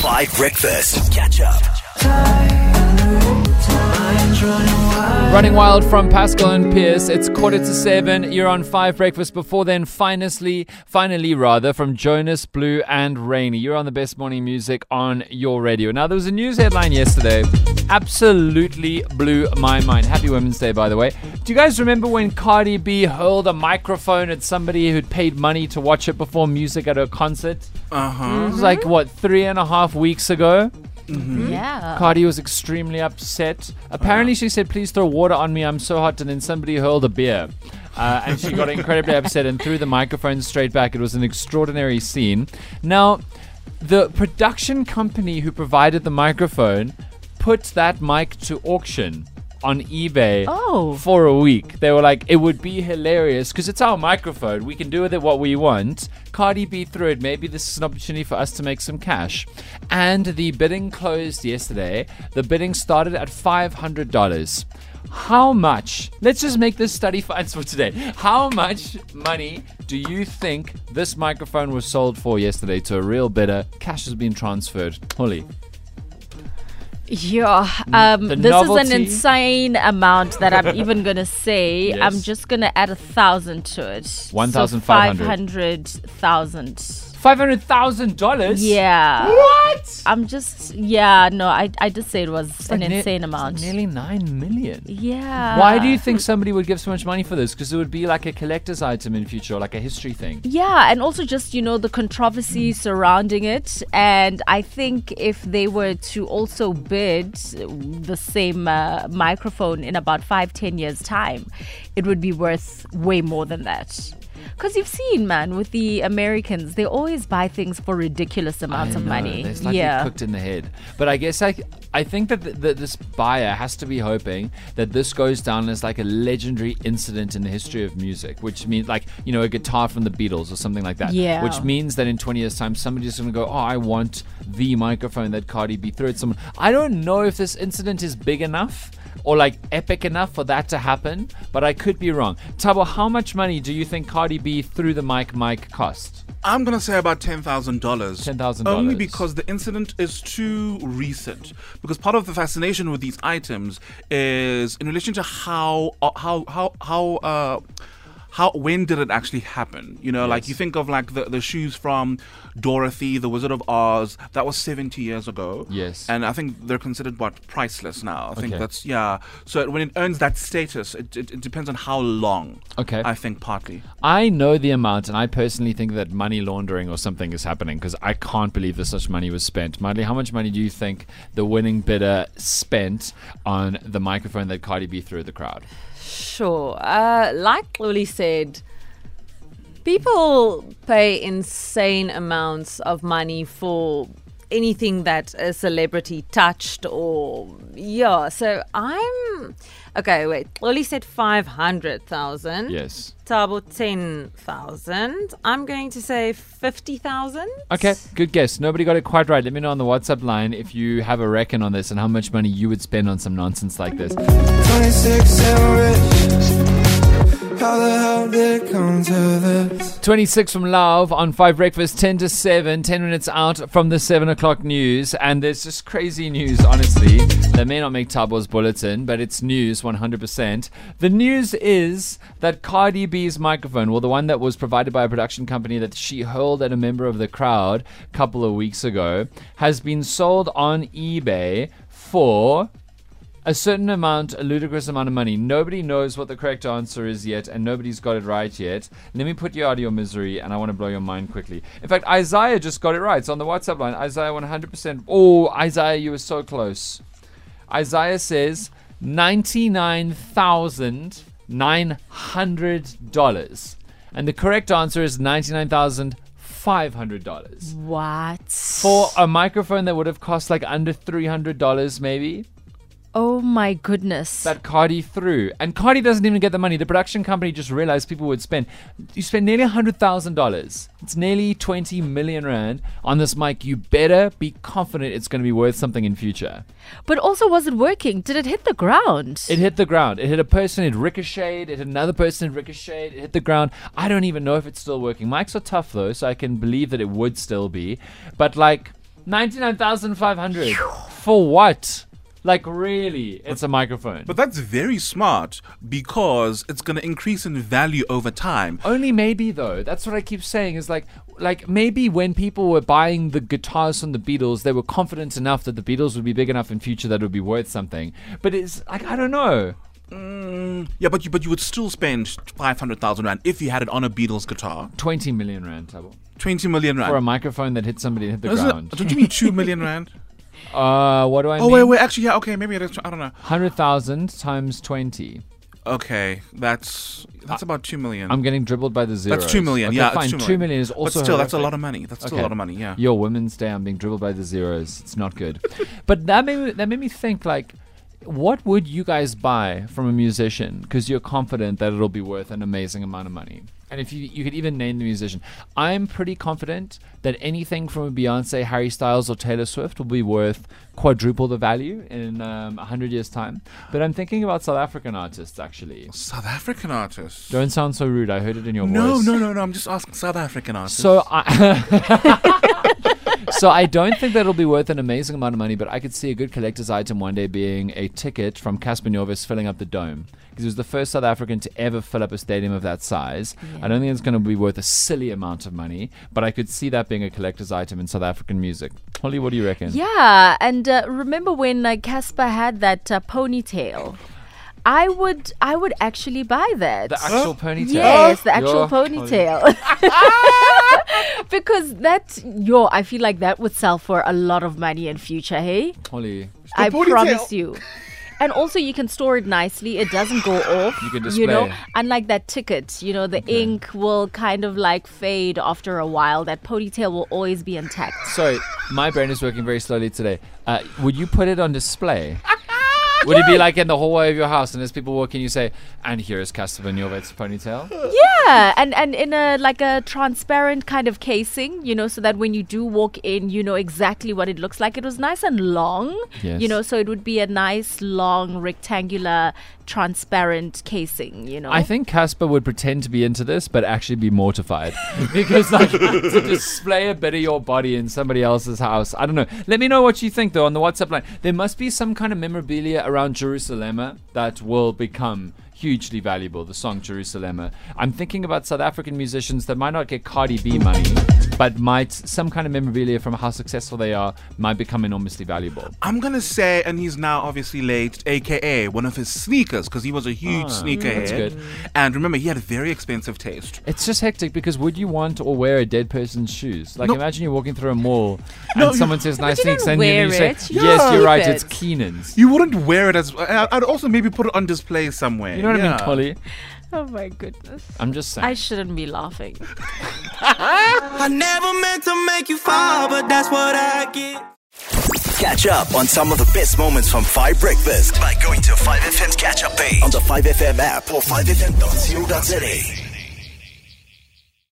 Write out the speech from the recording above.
Five Breakfast. Catch up. Running Wild from Pascal and Pearce. It's quarter to seven. You're on Five Breakfast. Before then, finally, finally, rather, from Jonas Blue and Rainy. You're on the best morning music on your radio. Now, there was a news headline yesterday. Absolutely blew my mind. Happy Women's Day, by the way. Do you guys remember when Cardi B hurled a microphone at somebody who'd paid money to watch it perform music at her concert? Uh huh. It was like, what, three and a half weeks ago? Yeah. Cardi was extremely upset. Apparently, she said, "Please throw water on me. I'm so hot." And then somebody hurled a beer, uh, and she got incredibly upset and threw the microphone straight back. It was an extraordinary scene. Now, the production company who provided the microphone put that mic to auction on eBay Oh. for a week. They were like, it would be hilarious because it's our microphone. We can do with it what we want. Cardi B threw it. Maybe this is an opportunity for us to make some cash. And the bidding closed yesterday. The bidding started at $500. How much? Let's just make this study finds for today. How much money do you think this microphone was sold for yesterday to a real bidder? Cash has been transferred. Holly. Yeah. Um, The this is an insane amount that I'm even gonna say. Yes. I'm just gonna add a thousand to it. So 1,500. 500,000. $500,000? Yeah. What? I'm just yeah. No, I I just say it was an like insane it's amount. like nearly 9 million. yeah. Why do you think somebody would give so much money for this? Because it would be like a collector's item in future, like a history thing. Yeah, and also just, you know, the controversy surrounding it. And I think if they were to also bid the same uh, microphone in about five, ten years' time, it would be worth way more than that. Because you've seen, man, with the Americans, they always buy things for ridiculous amounts of money. They're slightly yeah. cooked in the head. But I guess I, I think that th- that this buyer has to be hoping that this goes down as like a legendary incident in the history of music, which means like, you know, a guitar from the Beatles or something like that. Yeah. Which means that in 20 years' time, somebody's going to go, oh, I want the microphone that Cardi B threw at someone. I don't know if this incident is big enough or like epic enough for that to happen, but I could be wrong. Tabo, how much money do you think Cardi B threw the mic mic cost? I'm gonna say about ten thousand dollars. $10,000. Only because the incident is too recent. Because part of the fascination with these items is in relation to how uh, how how how uh how when did it actually happen? You know, like you think of like the, the shoes from Dorothy, the Wizard of Oz, that was 70 years ago. Yes. And I think they're considered what priceless now. I think Okay. that's yeah. So when it earns that status, it, it, it depends on how long. Okay. I think partly. I know the amount, and I personally think that money laundering or something is happening because I can't believe that such money was spent. Madly, how much money do you think the winning bidder spent on the microphone that Cardi B threw at the crowd? Sure. Uh, like Lily said, people pay insane amounts of money for anything that a celebrity touched or yeah. So I'm okay. Wait, Lily said five hundred thousand. Yes. Tabo ten thousand. I'm going to say fifty thousand. Okay, good guess. Nobody got it quite right. Let me know on the WhatsApp line if you have a reckon on this and how much money you would spend on some nonsense like this. 26. How the hell did it come to this? 26 from Love on 5 Breakfast, 10 to 7, 10 minutes out from the 7 o'clock news. And there's just crazy news, honestly. That may not make Tabo's bulletin, but it's news 100%. The news is that Cardi B's microphone, well, the one that was provided by a production company that she hurled at a member of the crowd a couple of weeks ago, has been sold on eBay for a certain amount, a ludicrous amount of money. Nobody knows what the correct answer is yet, and nobody's got it right yet. Let me put you out of your misery, and I want to blow your mind quickly. In fact, Isaiah just got it right. It's on the WhatsApp line. Isaiah 100%. Oh, Isaiah, you were so close. Isaiah says $99,900. And the correct answer is $99,500 What? for a microphone that would have cost like under $300 maybe Oh my goodness. that Cardi threw. And Cardi doesn't even get the money. The production company just realized people would spend. You spend nearly $100,000. It's nearly 20 million rand on this mic. You better be confident it's going to be worth something in future. but also, was it working? Did it hit the ground? It hit the ground. It hit a person, it ricocheted. It hit another person, it ricocheted. It hit the ground. I don't even know if it's still working. Mics are tough though, so I can believe that it would still be. But like, Ninety-nine thousand five hundred. For what? Like really? It's a microphone. But that's very smart because it's going to increase in value over time. Only maybe though. That's what I keep saying. Is like, like maybe when people were buying the guitars from the Beatles, they were confident enough that the Beatles would be big enough in future that it would be worth something. But it's like I don't know. Mm, yeah, but you but you would still spend five hundred thousand rand if you had it on a Beatles guitar. Twenty million rand, Tabo. Twenty million rand. for a microphone that hit somebody and hit the it- ground. don't you mean two million rand? Uh, what do I oh mean? wait, wait. Actually, yeah. Okay, maybe it is. I don't know. Hundred thousand times twenty. Okay, that's that's about two million. I'm getting dribbled by the zeros. That's two million. Okay, yeah, it's fine. two million. Two million is also But still, that's a lot of money. That's still a lot of money. Yeah. Your Women's Day, I'm being dribbled by the zeros. It's not good. but that made me, that made me think like, what would you guys buy from a musician because you're confident that it'll be worth an amazing amount of money? And if you you could even name the musician, I'm pretty confident that anything from a Beyonce, Harry Styles, or Taylor Swift will be worth quadruple the value in um, a hundred years' time. But I'm thinking about South African artists actually. South African artists. Don't sound so rude. I heard it in your No, voice. No, no, no, no. I'm just asking South African artists. So I, so I don't think that'll be worth an amazing amount of money, but I could see a good collector's item one day being a ticket from Cassper Nyovest filling up the dome. Because he was the first South African to ever fill up a stadium of that size. I don't think it's going to be worth a silly amount of money, but I could see that being a collector's item in South African music. Holly, what do you reckon? Yeah, and uh, remember when uh, Cassper had that uh, ponytail? I would, I would actually buy that. The actual ponytail. Yes, the actual Yo, ponytail. because that, yo, I feel like that would sell for a lot of money in future. Hey, Holly, I ponytail. promise you. And also, you can store it nicely. It doesn't go off. You can display. You know, unlike that ticket, you know, the ink will kind of like fade after a while. That ponytail will always be intact. Sorry, my brain is working very slowly today. Uh, would you put it on display? Would it be like in the hallway of your house, and as people walk in, you say, "And here is Cassper Nyovest's ponytail." Yeah, and and in a like a transparent kind of casing, you know, so that when you do walk in, you know exactly what it looks like. It was nice and long, Yes. you know, so it would be a nice long rectangular transparent casing, you know. I think Cassper would pretend to be into this, but actually be mortified because, like, to display a bit of your body in somebody else's house. I don't know. Let me know what you think, though, on the WhatsApp line. There must be some kind of memorabilia around Jerusalema that will become hugely valuable. The song Jerusalema. I'm thinking about South African musicians that might not get Cardi B money, but might some kind of memorabilia from how successful they are might become enormously valuable. I'm gonna say, and he's now obviously late, AKA one of his sneakers, because he was a huge Ah, sneakerhead. that's good. And remember, he had a very expensive taste. It's just hectic because would you want or wear a dead person's shoes? Like No. imagine you're walking through a mall and No, someone says nice you and you, you say, it. Yes, Yeah. you're right, Keep it's it. Kiernan's. You wouldn't wear it as. I- I'd also maybe put it on display somewhere. You know what I mean, Polly? oh my goodness. I'm just saying. I shouldn't be laughing. I never meant to make you fall, but that's what I get. Catch up on some of the best moments from 5 Breakfast by going to 5FM's catch up page on the 5FM app or 5FM.co.za.